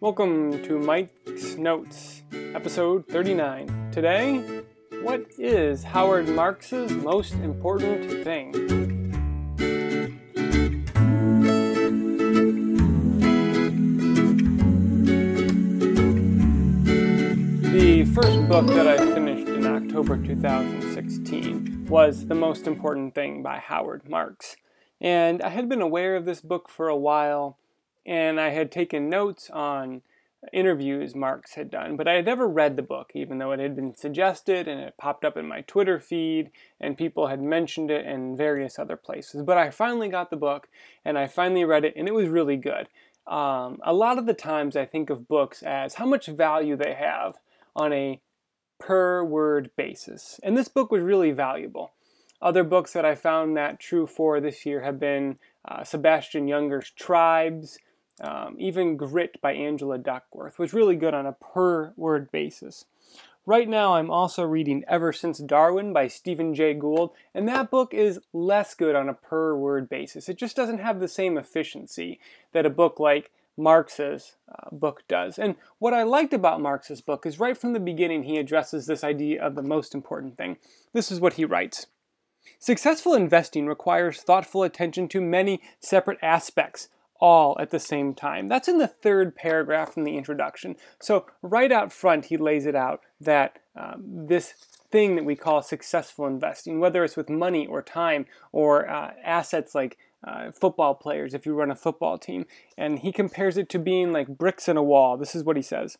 Welcome to Mike's Notes, episode 39. Today, what is Howard Marks's most important thing? The first book that I finished in October 2016 was The Most Important Thing by Howard Marks. And I had been aware of this book for a while, and I had taken notes on interviews Marks had done, but I had never read the book, even though it had been suggested and it popped up in my Twitter feed, and people had mentioned it in various other places. But I finally got the book, and I finally read it, and it was really good. Um, a lot of the times I think of books as how much value they have on a per word basis, and this book was really valuable. Other books that I found that true for this year have been uh, Sebastian Junger's Tribes, um, even Grit by Angela Duckworth was really good on a per word basis. Right now, I'm also reading Ever Since Darwin by Stephen Jay Gould, and that book is less good on a per word basis. It just doesn't have the same efficiency that a book like Marks's uh, book does. And what I liked about Marks's book is right from the beginning, he addresses this idea of the most important thing. This is what he writes. Successful investing requires thoughtful attention to many separate aspects, all at the same time. That's in the third paragraph in the introduction. So, right out front, he lays it out that um, this thing that we call successful investing, whether it's with money or time or uh, assets like uh, football players, if you run a football team, and he compares it to being like bricks in a wall. This is what he says.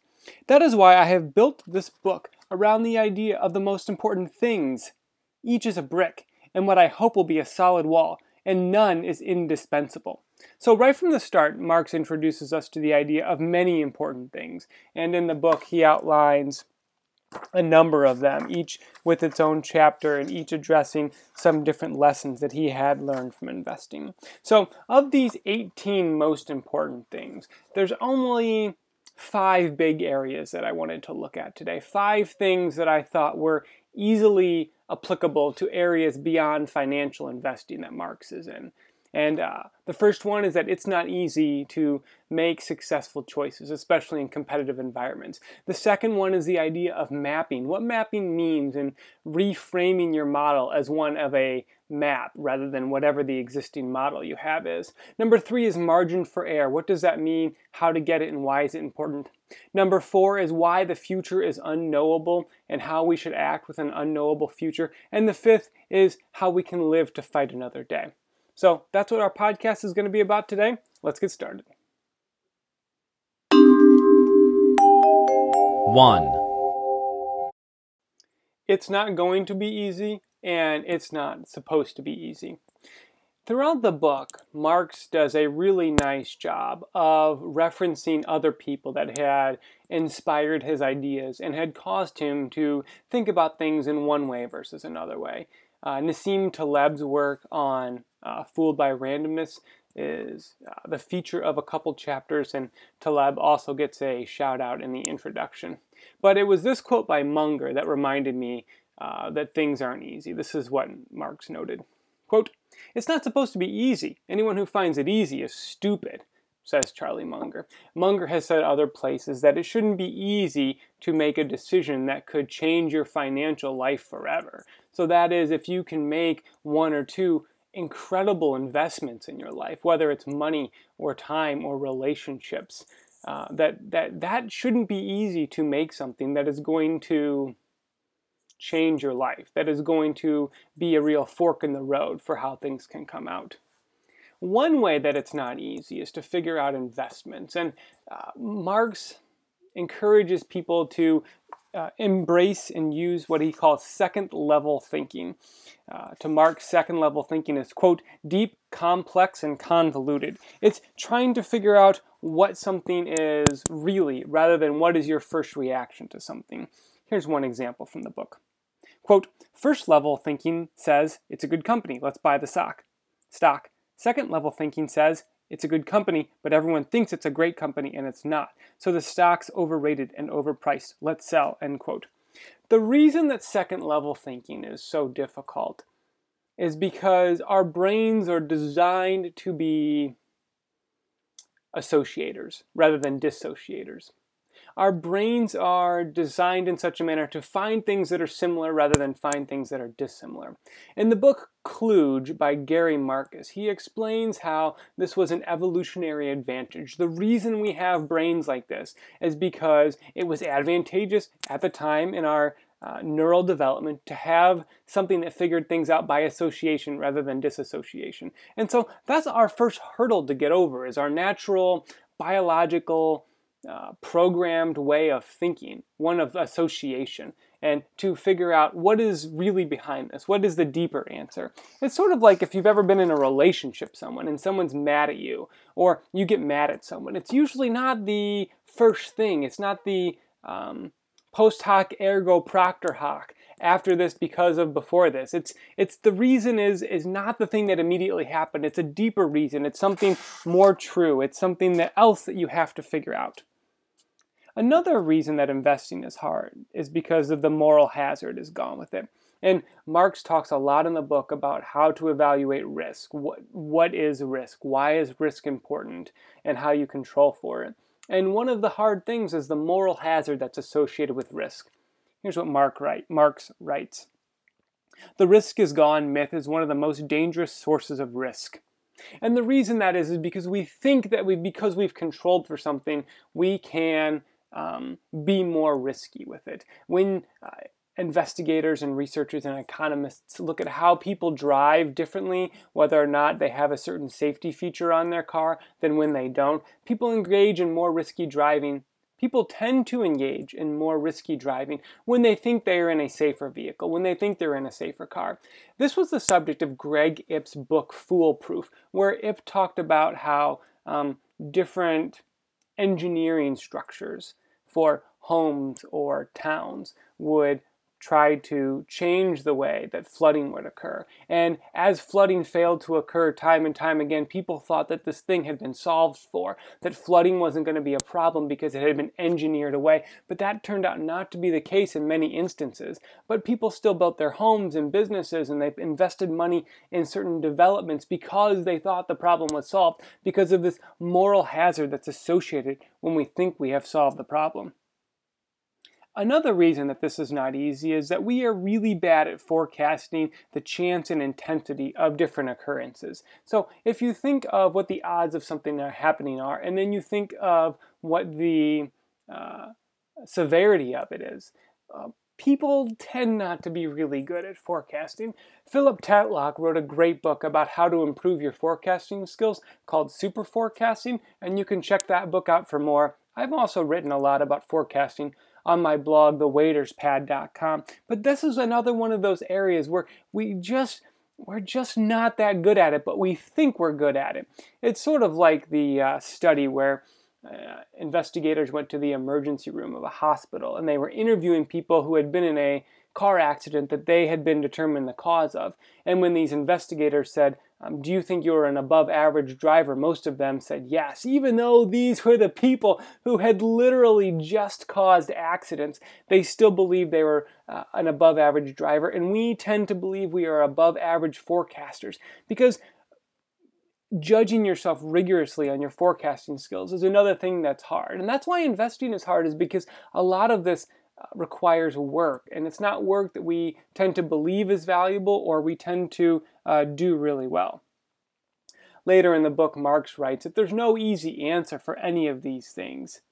That is why I have built this book around the idea of the most important things. Each is a brick, and what I hope will be a solid wall, and none is indispensable. So, right from the start, Marks introduces us to the idea of many important things, and in the book, he outlines a number of them, each with its own chapter and each addressing some different lessons that he had learned from investing. So, of these 18 most important things, there's only five big areas that I wanted to look at today. Five things that I thought were easily applicable to areas beyond financial investing that Marks is in. And uh, the first one is that it's not easy to make successful choices, especially in competitive environments. The second one is the idea of mapping, what mapping means, and reframing your model as one of a map rather than whatever the existing model you have is. Number three is margin for error. What does that mean? How to get it, and why is it important? Number four is why the future is unknowable and how we should act with an unknowable future. And the fifth is how we can live to fight another day. So that's what our podcast is going to be about today. Let's get started. One. It's not going to be easy, and it's not supposed to be easy. Throughout the book, Marks does a really nice job of referencing other people that had inspired his ideas and had caused him to think about things in one way versus another way. Uh, Nassim Taleb's work on uh, Fooled by Randomness is uh, the feature of a couple chapters, and Taleb also gets a shout out in the introduction. But it was this quote by Munger that reminded me uh, that things aren't easy. This is what Marks noted. Quote, It's not supposed to be easy. Anyone who finds it easy is stupid says Charlie Munger. Munger has said other places that it shouldn't be easy to make a decision that could change your financial life forever. So, that is, if you can make one or two incredible investments in your life, whether it's money or time or relationships, uh, that, that, that shouldn't be easy to make something that is going to change your life, that is going to be a real fork in the road for how things can come out. One way that it's not easy is to figure out investments. And uh, Marks encourages people to uh, embrace and use what he calls second level thinking. Uh, to Mark, second level thinking is, quote, deep, complex, and convoluted. It's trying to figure out what something is really rather than what is your first reaction to something. Here's one example from the book. Quote, first level thinking says, it's a good company, let's buy the stock. Stock. Second level thinking says it's a good company, but everyone thinks it's a great company and it's not. So the stock's overrated and overpriced. Let's sell, end quote. The reason that second level thinking is so difficult is because our brains are designed to be associators rather than dissociators. Our brains are designed in such a manner to find things that are similar rather than find things that are dissimilar. In the book Kluge by Gary Marcus, he explains how this was an evolutionary advantage. The reason we have brains like this is because it was advantageous at the time in our uh, neural development to have something that figured things out by association rather than disassociation. And so that's our first hurdle to get over is our natural biological uh, programmed way of thinking, one of association, and to figure out what is really behind this. What is the deeper answer? It's sort of like if you've ever been in a relationship someone and someone's mad at you, or you get mad at someone. It's usually not the first thing. It's not the um, post hoc ergo propter hoc after this because of before this. It's it's the reason is is not the thing that immediately happened. It's a deeper reason. It's something more true. It's something that else that you have to figure out. Another reason that investing is hard is because of the moral hazard is gone with it. And Marks talks a lot in the book about how to evaluate risk. What, what is risk? Why is risk important? And how you control for it. And one of the hard things is the moral hazard that's associated with risk. Here's what Mark write, Marks writes The risk is gone myth is one of the most dangerous sources of risk. And the reason that is is because we think that we because we've controlled for something, we can um, be more risky with it. When uh, investigators and researchers and economists look at how people drive differently, whether or not they have a certain safety feature on their car than when they don't, people engage in more risky driving. People tend to engage in more risky driving when they think they are in a safer vehicle, when they think they're in a safer car. This was the subject of Greg Ip's book Foolproof, where Ip talked about how um, different engineering structures for homes or towns would try to change the way that flooding would occur. And as flooding failed to occur time and time again, people thought that this thing had been solved for, that flooding wasn't going to be a problem because it had been engineered away. But that turned out not to be the case in many instances. But people still built their homes and businesses and they invested money in certain developments because they thought the problem was solved because of this moral hazard that's associated when we think we have solved the problem. Another reason that this is not easy is that we are really bad at forecasting the chance and intensity of different occurrences. So if you think of what the odds of something happening are, and then you think of what the uh, severity of it is, uh, people tend not to be really good at forecasting. Philip Tetlock wrote a great book about how to improve your forecasting skills called Super Forecasting, and you can check that book out for more. I've also written a lot about forecasting on my blog, thewaiterspad.com. But this is another one of those areas where we just we're just not that good at it, but we think we're good at it. It's sort of like the uh, study where uh, investigators went to the emergency room of a hospital and they were interviewing people who had been in a car accident that they had been determined the cause of. And when these investigators said, um, Do you think you're an above average driver? Most of them said yes, even though these were the people who had literally just caused accidents. They still believed they were uh, an above average driver. And we tend to believe we are above average forecasters because judging yourself rigorously on your forecasting skills is another thing that's hard. And that's why investing is hard, is because a lot of this uh, requires work. And it's not work that we tend to believe is valuable or we tend to uh, do really well. Later in the book, Marks writes that there's no easy answer for any of these things.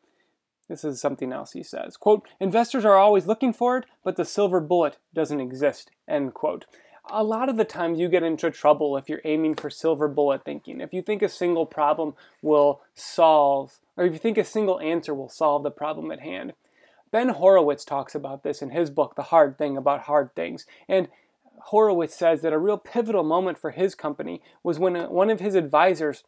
This is something else he says. Quote, investors are always looking for it, but the silver bullet doesn't exist, end quote a lot of the times you get into trouble if you're aiming for silver bullet thinking. If you think a single problem will solve, or if you think a single answer will solve the problem at hand. Ben Horowitz talks about this in his book, The Hard Thing About Hard Things. And Horowitz says that a real pivotal moment for his company was when uh, one of his advisors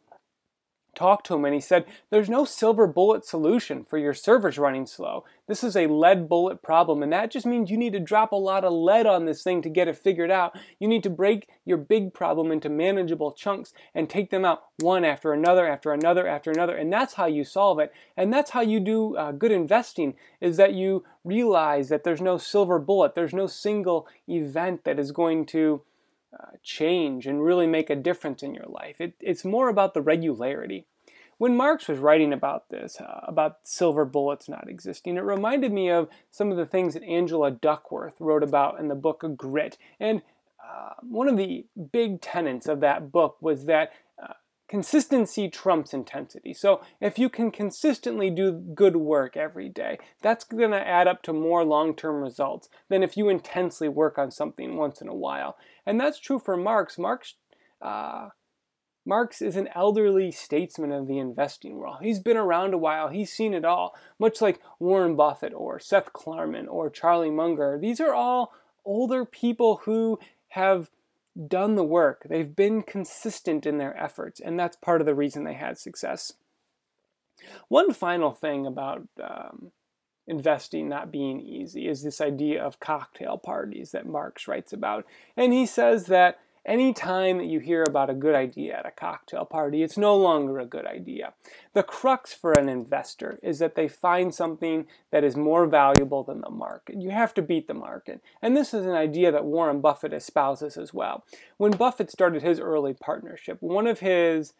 talked to him and he said, There's no silver bullet solution for your servers running slow. This is a lead bullet problem, and that just means you need to drop a lot of lead on this thing to get it figured out. You need to break your big problem into manageable chunks and take them out one after another, after another, after another, and that's how you solve it. And that's how you do uh, good investing, is that you realize that there's no silver bullet, there's no single event that is going to uh, change and really make a difference in your life. It, it's more about the regularity. when Marks was writing about this, uh, about silver bullets not existing, it reminded me of some of the things that Angela Duckworth wrote about in the book Grit. And uh, one of the big tenets of that book was that consistency trumps intensity. So if you can consistently do good work every day, that's going to add up to more long-term results than if you intensely work on something once in a while. And that's true for Marks. Marks uh, Marks is an elderly statesman of the investing world. He's been around a while, he's seen it all, much like Warren Buffett or Seth Klarman or Charlie Munger. These are all older people who have done the work. They've been consistent in their efforts, and that's part of the reason they had success. One final thing about um, investing not being easy is this idea of cocktail parties that Marks writes about. And he says that Anytime that you hear about a good idea at a cocktail party, it's no longer a good idea. The crux for an investor is that they find something that is more valuable than the market. You have to beat the market. And this is an idea that Warren Buffett espouses as well. When Buffett started his early partnership, one of his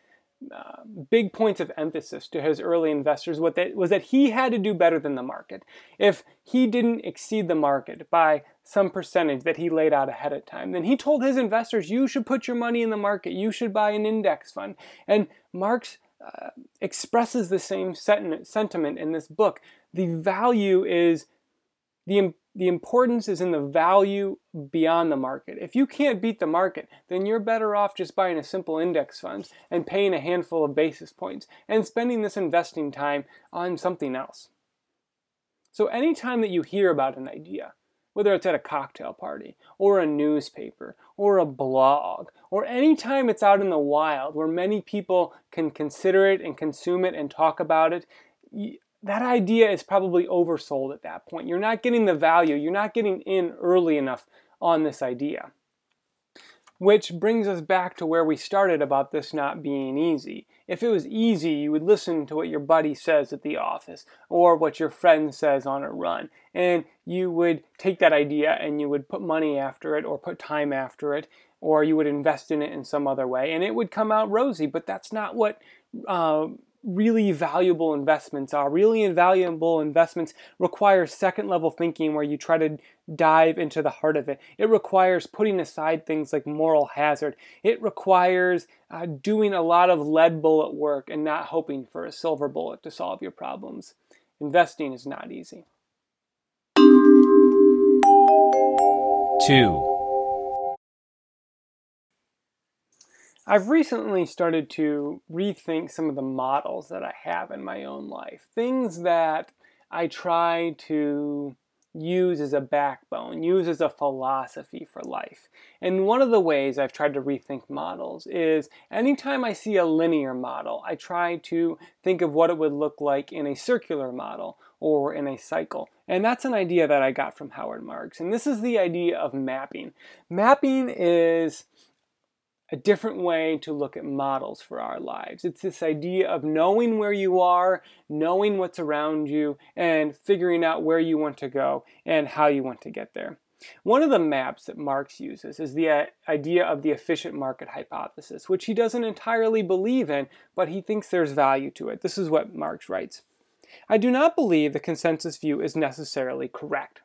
big points of emphasis to his early investors was that, was that he had to do better than the market. If he didn't exceed the market by some percentage that he laid out ahead of time, then he told his investors, you should put your money in the market, you should buy an index fund. And Marks uh, expresses the same sentiment in this book. The value is the the importance is in the value beyond the market. If you can't beat the market, then you're better off just buying a simple index fund and paying a handful of basis points and spending this investing time on something else. So anytime that you hear about an idea, whether it's at a cocktail party or a newspaper or a blog or anytime it's out in the wild where many people can consider it and consume it and talk about it, that idea is probably oversold at that point. You're not getting the value, you're not getting in early enough on this idea. Which brings us back to where we started about this not being easy. If it was easy, you would listen to what your buddy says at the office or what your friend says on a run, and you would take that idea and you would put money after it or put time after it, or you would invest in it in some other way, and it would come out rosy. But that's not what uh, really valuable investments are. Really invaluable investments require second level thinking where you try to dive into the heart of it. It requires putting aside things like moral hazard. It requires uh, doing a lot of lead bullet work and not hoping for a silver bullet to solve your problems. Investing is not easy. 2. I've recently started to rethink some of the models that I have in my own life. Things that I try to use as a backbone, use as a philosophy for life. And one of the ways I've tried to rethink models is anytime I see a linear model, I try to think of what it would look like in a circular model or in a cycle. And that's an idea that I got from Howard Marks. And this is the idea of mapping. Mapping is a different way to look at models for our lives. It's this idea of knowing where you are, knowing what's around you, and figuring out where you want to go and how you want to get there. One of the maps that Marks uses is the uh, idea of the efficient market hypothesis, which he doesn't entirely believe in, but he thinks there's value to it. This is what Marks writes I do not believe the consensus view is necessarily correct.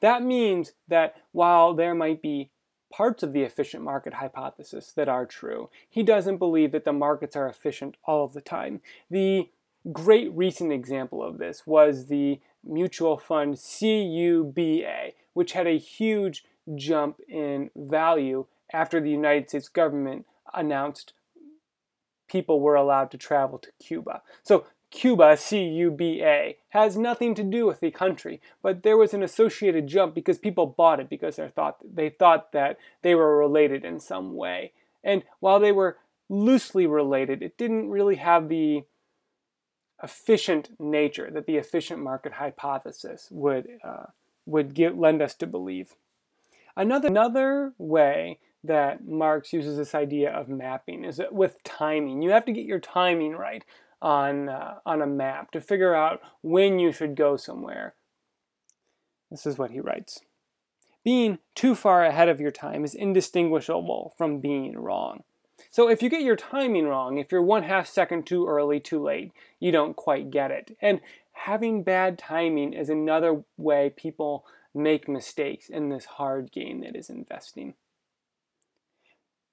That means that while there might be parts of the efficient market hypothesis that are true. He doesn't believe that the markets are efficient all of the time. The great recent example of this was the mutual fund CUBA, which had a huge jump in value after the United States government announced people were allowed to travel to Cuba. So Cuba, C-U-B-A, has nothing to do with the country, but there was an associated jump because people bought it because they thought they thought that they were related in some way. And while they were loosely related, it didn't really have the efficient nature that the efficient market hypothesis would uh, would lend us to believe. Another another way that Marks uses this idea of mapping is with timing. You have to get your timing right on, uh, on a map to figure out when you should go somewhere. This is what he writes. Being too far ahead of your time is indistinguishable from being wrong. So if you get your timing wrong, if you're one half second too early, too late, you don't quite get it. And having bad timing is another way people make mistakes in this hard game that is investing.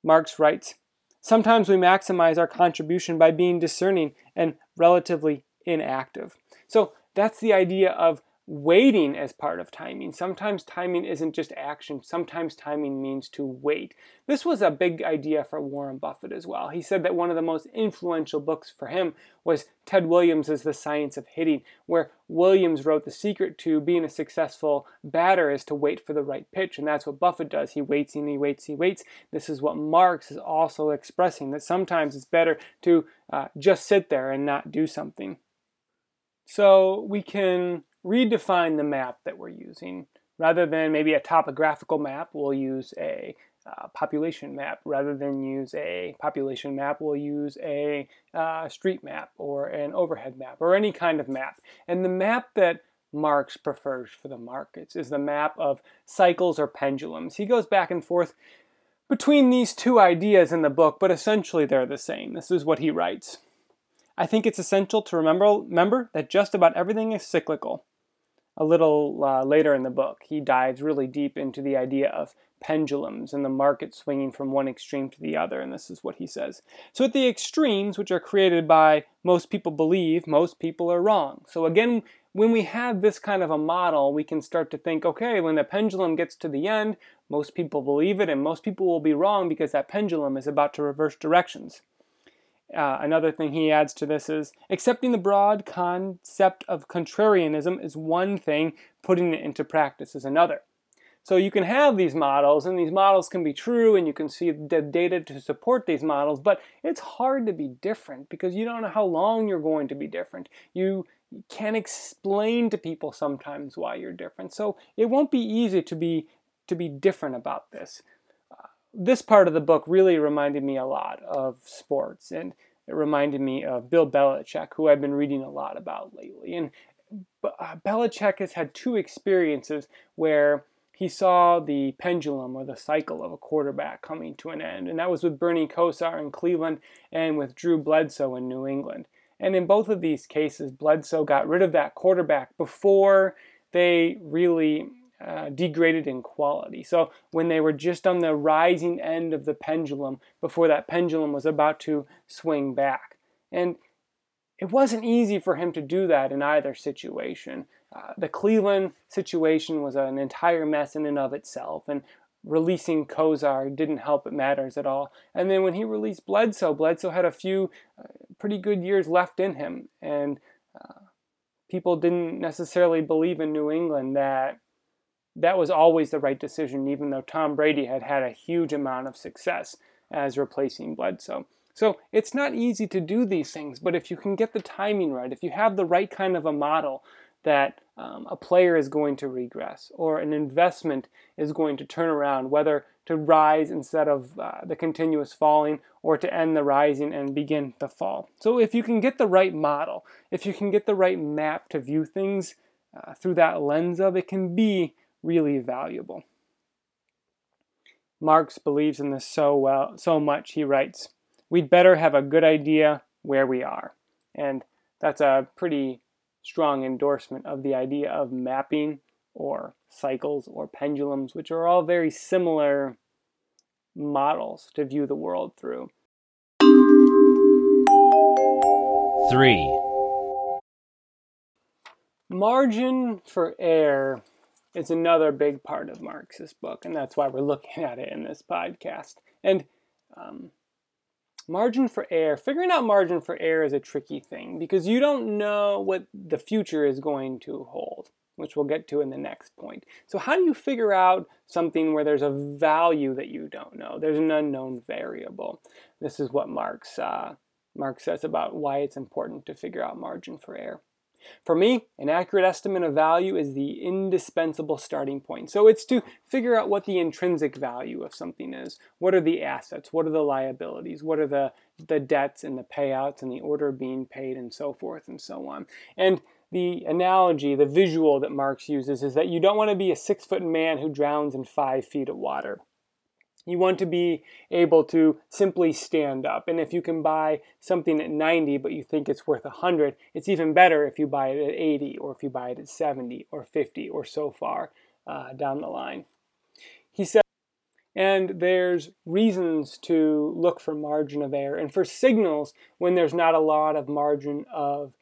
Marks writes Sometimes we maximize our contribution by being discerning and relatively inactive. So that's the idea of waiting as part of timing. Sometimes timing isn't just action, sometimes timing means to wait. This was a big idea for Warren Buffett as well. He said that one of the most influential books for him was Ted Williams' The Science of Hitting, where Williams wrote the secret to being a successful batter is to wait for the right pitch, and that's what Buffett does. He waits and he waits, he waits. This is what Marks is also expressing that sometimes it's better to uh, just sit there and not do something. So we can redefine the map that we're using. Rather than maybe a topographical map, we'll use a uh, population map. Rather than use a population map, we'll use a uh, street map or an overhead map or any kind of map. And the map that Marks prefers for the markets is the map of cycles or pendulums. He goes back and forth between these two ideas in the book, but essentially they're the same. This is what he writes. I think it's essential to remember, remember that just about everything is cyclical a little uh, later in the book. He dives really deep into the idea of pendulums and the market swinging from one extreme to the other, and this is what he says. So, at the extremes, which are created by most people believe, most people are wrong. So, again, when we have this kind of a model, we can start to think okay, when the pendulum gets to the end, most people believe it, and most people will be wrong because that pendulum is about to reverse directions. Uh, another thing he adds to this is accepting the broad concept of contrarianism is one thing, putting it into practice is another. So you can have these models, and these models can be true, and you can see the data to support these models, but it's hard to be different because you don't know how long you're going to be different. You can't explain to people sometimes why you're different. So it won't be easy to be to be different about this this part of the book really reminded me a lot of sports and it reminded me of Bill Belichick, who I've been reading a lot about lately. And uh, Belichick has had two experiences where he saw the pendulum or the cycle of a quarterback coming to an end. And that was with Bernie Kosar in Cleveland and with Drew Bledsoe in New England. And in both of these cases, Bledsoe got rid of that quarterback before they really uh, degraded in quality. So when they were just on the rising end of the pendulum before that pendulum was about to swing back. And it wasn't easy for him to do that in either situation. Uh, the Cleveland situation was an entire mess in and of itself, and releasing Kosar didn't help it matters at all. And then when he released Bledsoe, Bledsoe had a few uh, pretty good years left in him, and uh, people didn't necessarily believe in New England that that was always the right decision, even though Tom Brady had had a huge amount of success as replacing Bledsoe. So it's not easy to do these things, but if you can get the timing right, if you have the right kind of a model that um, a player is going to regress or an investment is going to turn around, whether to rise instead of uh, the continuous falling or to end the rising and begin the fall. So if you can get the right model, if you can get the right map to view things uh, through that lens of, it can be really valuable. Marks believes in this so well, so much, he writes, We'd better have a good idea where we are. And that's a pretty strong endorsement of the idea of mapping or cycles or pendulums, which are all very similar models to view the world through. 3. Margin for error it's another big part of Marks's book, and that's why we're looking at it in this podcast. And um, margin for error, figuring out margin for error is a tricky thing because you don't know what the future is going to hold, which we'll get to in the next point. So, how do you figure out something where there's a value that you don't know? There's an unknown variable. This is what Marks, uh, Marks says about why it's important to figure out margin for error. For me, an accurate estimate of value is the indispensable starting point. So it's to figure out what the intrinsic value of something is. What are the assets? What are the liabilities? What are the, the debts and the payouts and the order being paid and so forth and so on. And the analogy, the visual that Marks uses is that you don't want to be a six foot man who drowns in five feet of water. You want to be able to simply stand up. And if you can buy something at 90 but you think it's worth 100, it's even better if you buy it at 80 or if you buy it at 70 or 50 or so far uh, down the line. He said, and there's reasons to look for margin of error and for signals when there's not a lot of margin of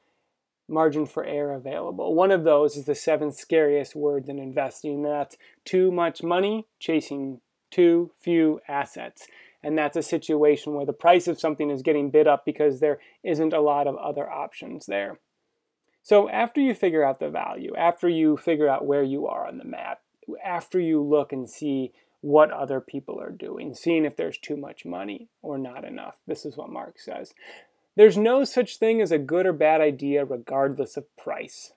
margin for error available. One of those is the seven scariest words in investing, and that's too much money chasing too few assets. And that's a situation where the price of something is getting bid up because there isn't a lot of other options there. So after you figure out the value, after you figure out where you are on the map, after you look and see what other people are doing, seeing if there's too much money or not enough. This is what Mark says. There's no such thing as a good or bad idea regardless of price.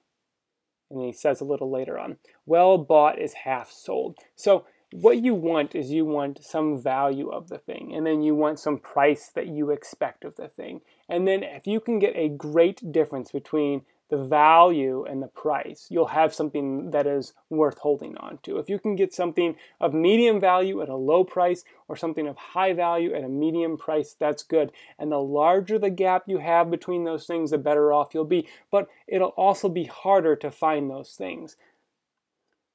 And he says a little later on, well bought is half sold. So what you want is you want some value of the thing and then you want some price that you expect of the thing. And then if you can get a great difference between the value and the price you'll have something that is worth holding on to. If you can get something of medium value at a low price or something of high value at a medium price that's good. And the larger the gap you have between those things the better off you'll be. But it'll also be harder to find those things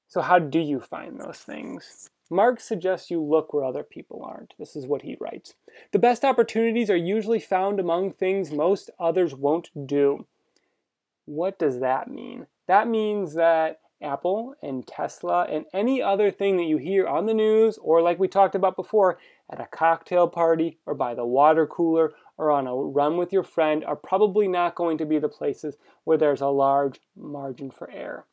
so, how do you find those things? Mark suggests you look where other people aren't. This is what he writes. The best opportunities are usually found among things most others won't do. What does that mean? That means that Apple and Tesla and any other thing that you hear on the news or, like we talked about before, at a cocktail party or by the water cooler or on a run with your friend are probably not going to be the places where there's a large margin for error.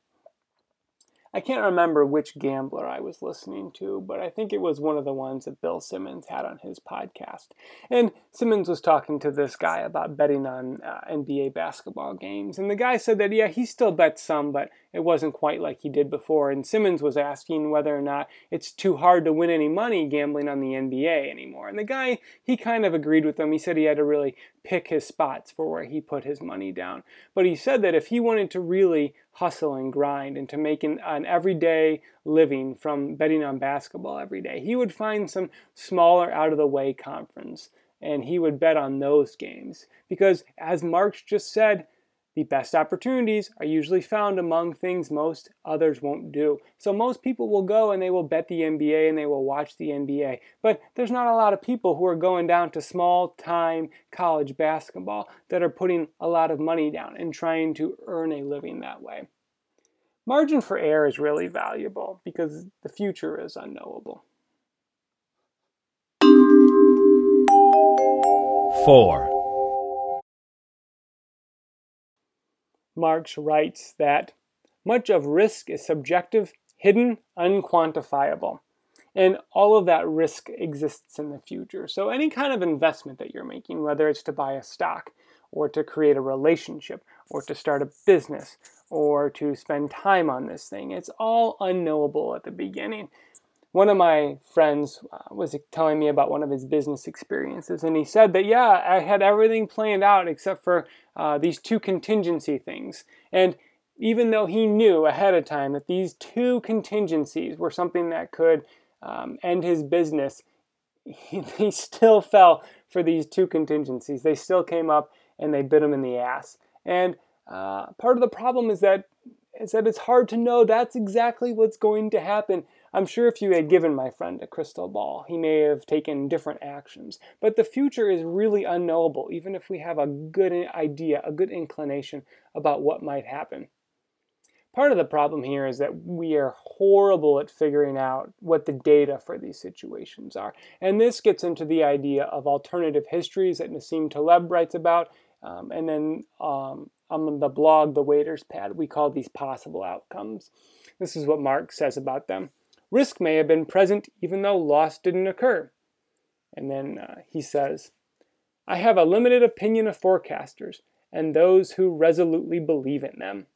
I can't remember which gambler I was listening to, but I think it was one of the ones that Bill Simmons had on his podcast. And Simmons was talking to this guy about betting on uh, NBA basketball games. And the guy said that, yeah, he still bets some, but it wasn't quite like he did before. And Simmons was asking whether or not it's too hard to win any money gambling on the NBA anymore. And the guy, he kind of agreed with him. He said he had to really pick his spots for where he put his money down. But he said that if he wanted to really hustle and grind and to make an, everyday living from betting on basketball every day, he would find some smaller, out of the way conference and he would bet on those games. Because as Marks just said, the best opportunities are usually found among things most others won't do. So most people will go and they will bet the NBA and they will watch the NBA. But there's not a lot of people who are going down to small time college basketball that are putting a lot of money down and trying to earn a living that way. Margin for error is really valuable because the future is unknowable. 4. Marks writes that much of risk is subjective, hidden, unquantifiable. And all of that risk exists in the future. So, any kind of investment that you're making, whether it's to buy a stock, or to create a relationship, or to start a business, or to spend time on this thing, it's all unknowable at the beginning one of my friends uh, was telling me about one of his business experiences, and he said that, yeah, I had everything planned out except for uh, these two contingency things. And even though he knew ahead of time that these two contingencies were something that could um, end his business, he, he still fell for these two contingencies. They still came up and they bit him in the ass. And uh, part of the problem is that is that it's hard to know that's exactly what's going to happen I'm sure if you had given my friend a crystal ball, he may have taken different actions. But the future is really unknowable, even if we have a good idea, a good inclination about what might happen. Part of the problem here is that we are horrible at figuring out what the data for these situations are. And this gets into the idea of alternative histories that Nassim Taleb writes about. Um, and then um, on the blog, The Waiter's Pad, we call these possible outcomes. This is what Mark says about them. Risk may have been present even though loss didn't occur. And then uh, he says, I have a limited opinion of forecasters and those who resolutely believe in them.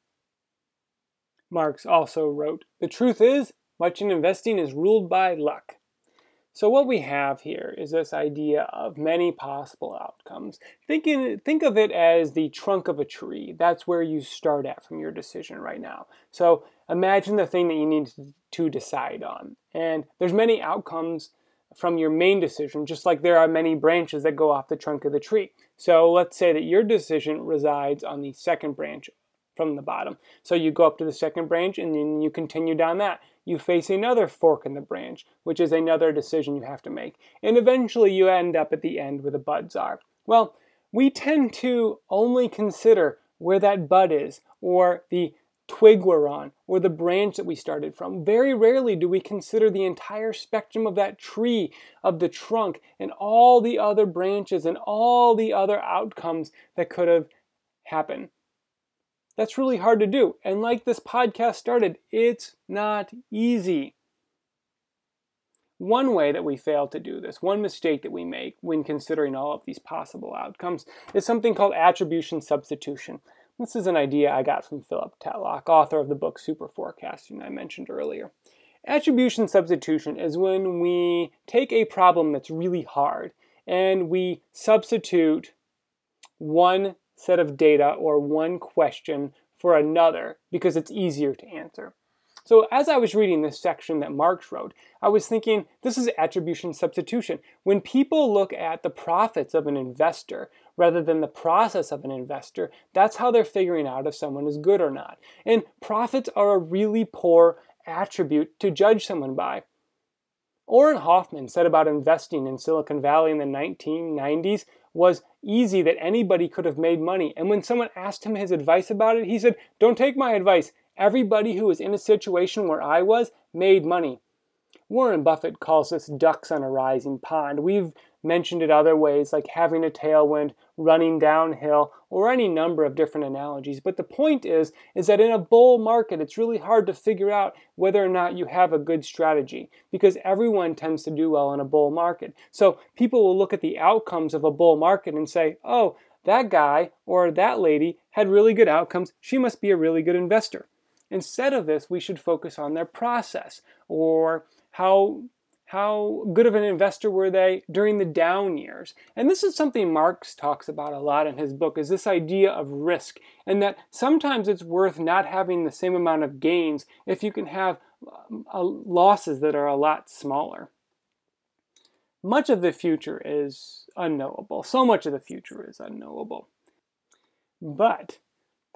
Marks also wrote, The truth is, much in investing is ruled by luck. So what we have here is this idea of many possible outcomes. Think, in, think of it as the trunk of a tree. That's where you start at from your decision right now. So imagine the thing that you need to decide on. And there's many outcomes from your main decision, just like there are many branches that go off the trunk of the tree. So let's say that your decision resides on the second branch from the bottom. So you go up to the second branch and then you continue down that. You face another fork in the branch, which is another decision you have to make. And eventually you end up at the end where the buds are. Well, we tend to only consider where that bud is or the twig we're on or the branch that we started from. Very rarely do we consider the entire spectrum of that tree, of the trunk, and all the other branches and all the other outcomes that could have happened. That's really hard to do. And like this podcast started, it's not easy. One way that we fail to do this, one mistake that we make when considering all of these possible outcomes, is something called attribution substitution. This is an idea I got from Philip Tetlock, author of the book Super Forecasting I mentioned earlier. Attribution substitution is when we take a problem that's really hard and we substitute one set of data or one question for another because it's easier to answer. So as I was reading this section that Marks wrote, I was thinking this is attribution substitution. When people look at the profits of an investor rather than the process of an investor, that's how they're figuring out if someone is good or not. And profits are a really poor attribute to judge someone by. Auren Hoffman said about investing in Silicon Valley in the 1990s was easy that anybody could have made money. And when someone asked him his advice about it, he said, Don't take my advice. Everybody who was in a situation where I was made money. Warren Buffett calls this ducks on a rising pond. We've mentioned it other ways like having a tailwind, running downhill, or any number of different analogies. But the point is is that in a bull market, it's really hard to figure out whether or not you have a good strategy because everyone tends to do well in a bull market. So people will look at the outcomes of a bull market and say, "Oh, that guy or that lady had really good outcomes. She must be a really good investor." Instead of this, we should focus on their process or how how good of an investor were they during the down years and this is something Marks talks about a lot in his book is this idea of risk and that sometimes it's worth not having the same amount of gains if you can have uh, losses that are a lot smaller much of the future is unknowable so much of the future is unknowable but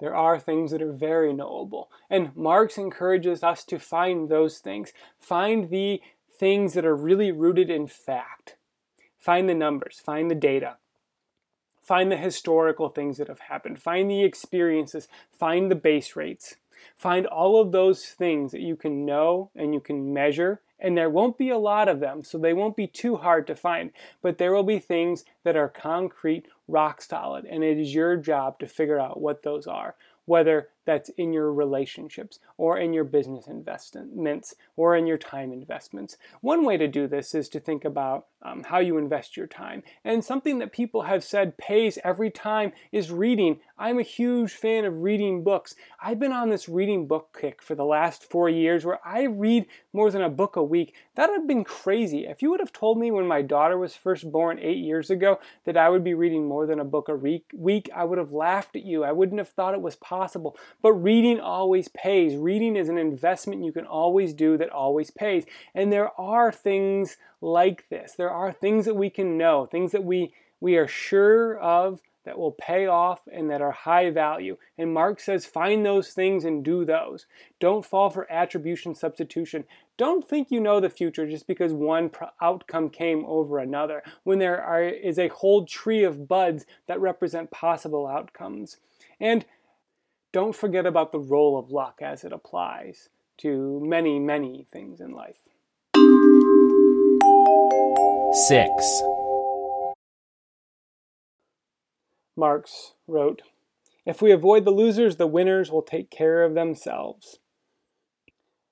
there are things that are very knowable. And Marks encourages us to find those things. Find the things that are really rooted in fact. Find the numbers, find the data, find the historical things that have happened, find the experiences, find the base rates. Find all of those things that you can know and you can measure, and there won't be a lot of them, so they won't be too hard to find. But there will be things that are concrete, rock solid, and it is your job to figure out what those are whether that's in your relationships or in your business investments or in your time investments. One way to do this is to think about um, how you invest your time. And something that people have said pays every time is reading. I'm a huge fan of reading books. I've been on this reading book kick for the last four years where I read more than a book a week. That would have been crazy. If you would have told me when my daughter was first born eight years ago that I would be reading more than a book a week, I would have laughed at you. I wouldn't have thought it was possible. But reading always pays. Reading is an investment you can always do that always pays. And there are things like this. There are things that we can know, things that we, we are sure of that will pay off and that are high value. And Mark says, find those things and do those. Don't fall for attribution substitution. Don't think you know the future just because one outcome came over another, when there are, is a whole tree of buds that represent possible outcomes. And don't forget about the role of luck as it applies to many, many things in life. 6. Marks wrote, If we avoid the losers, the winners will take care of themselves.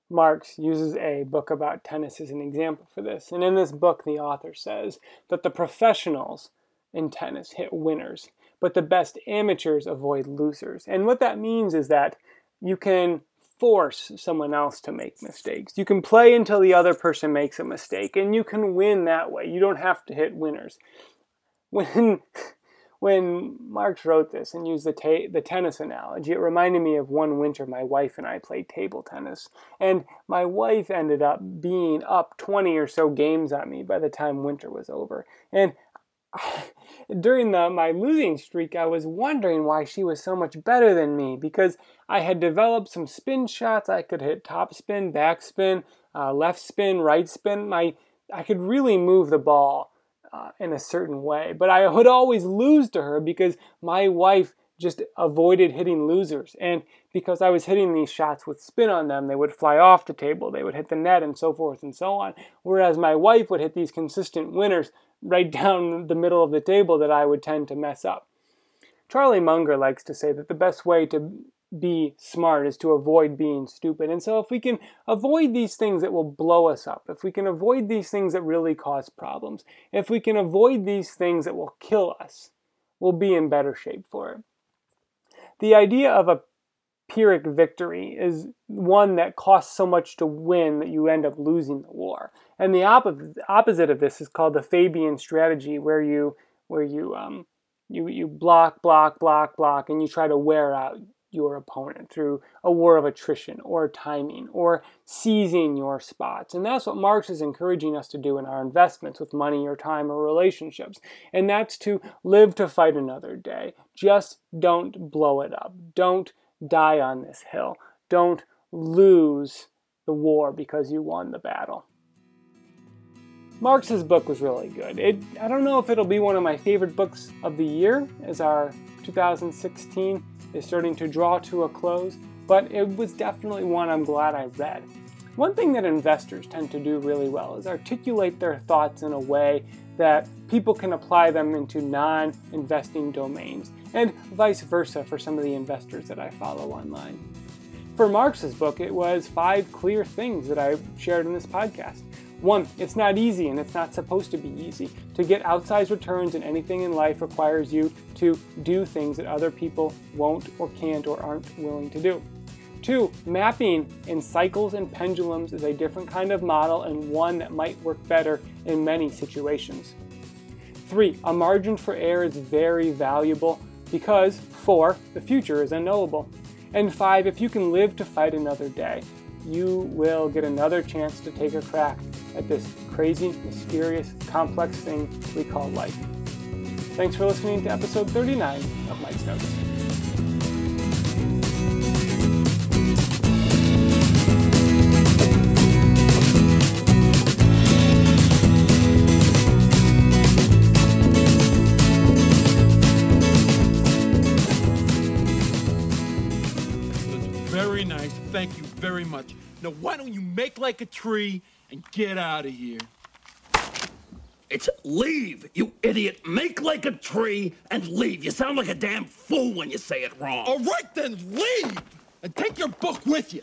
Marks uses a book about tennis as an example for this. And in this book, the author says that the professionals in tennis hit winners but the best amateurs avoid losers. And what that means is that you can force someone else to make mistakes. You can play until the other person makes a mistake, and you can win that way. You don't have to hit winners. When when Marks wrote this and used the, ta- the tennis analogy, it reminded me of one winter my wife and I played table tennis. And my wife ended up being up 20 or so games on me by the time winter was over. And during the, my losing streak, I was wondering why she was so much better than me because I had developed some spin shots. I could hit top spin, back spin, uh, left spin, right spin. My I could really move the ball uh, in a certain way, but I would always lose to her because my wife just avoided hitting losers. And because I was hitting these shots with spin on them, they would fly off the table, they would hit the net, and so forth and so on. Whereas my wife would hit these consistent winners right down the middle of the table that I would tend to mess up. Charlie Munger likes to say that the best way to be smart is to avoid being stupid. And so, if we can avoid these things that will blow us up, if we can avoid these things that really cause problems, if we can avoid these things that will kill us, we'll be in better shape for it. The idea of a Pyrrhic victory is one that costs so much to win that you end up losing the war. And the op- opposite of this is called the Fabian strategy, where you where you um, you you block, block, block, block, and you try to wear out your opponent through a war of attrition or timing or seizing your spots. And that's what Marks is encouraging us to do in our investments with money or time or relationships. And that's to live to fight another day. Just don't blow it up. Don't die on this hill. Don't lose the war because you won the battle. Marks's book was really good. It, I don't know if it'll be one of my favorite books of the year as our 2016 is starting to draw to a close, but it was definitely one I'm glad I read. One thing that investors tend to do really well is articulate their thoughts in a way that people can apply them into non investing domains, and vice versa for some of the investors that I follow online. For Marks's book, it was five clear things that I shared in this podcast. One, it's not easy and it's not supposed to be easy. To get outsized returns in anything in life requires you to do things that other people won't or can't or aren't willing to do. Two, mapping in cycles and pendulums is a different kind of model and one that might work better in many situations. Three, a margin for error is very valuable because, four, the future is unknowable. And five, if you can live to fight another day, you will get another chance to take a crack at this crazy, mysterious, complex thing we call life. Thanks for listening to episode 39 of Mike's Notes. Much. Now, why don't you make like a tree and get out of here? It's leave, you idiot. Make like a tree and leave. You sound like a damn fool when you say it wrong. All right, then leave and take your book with you.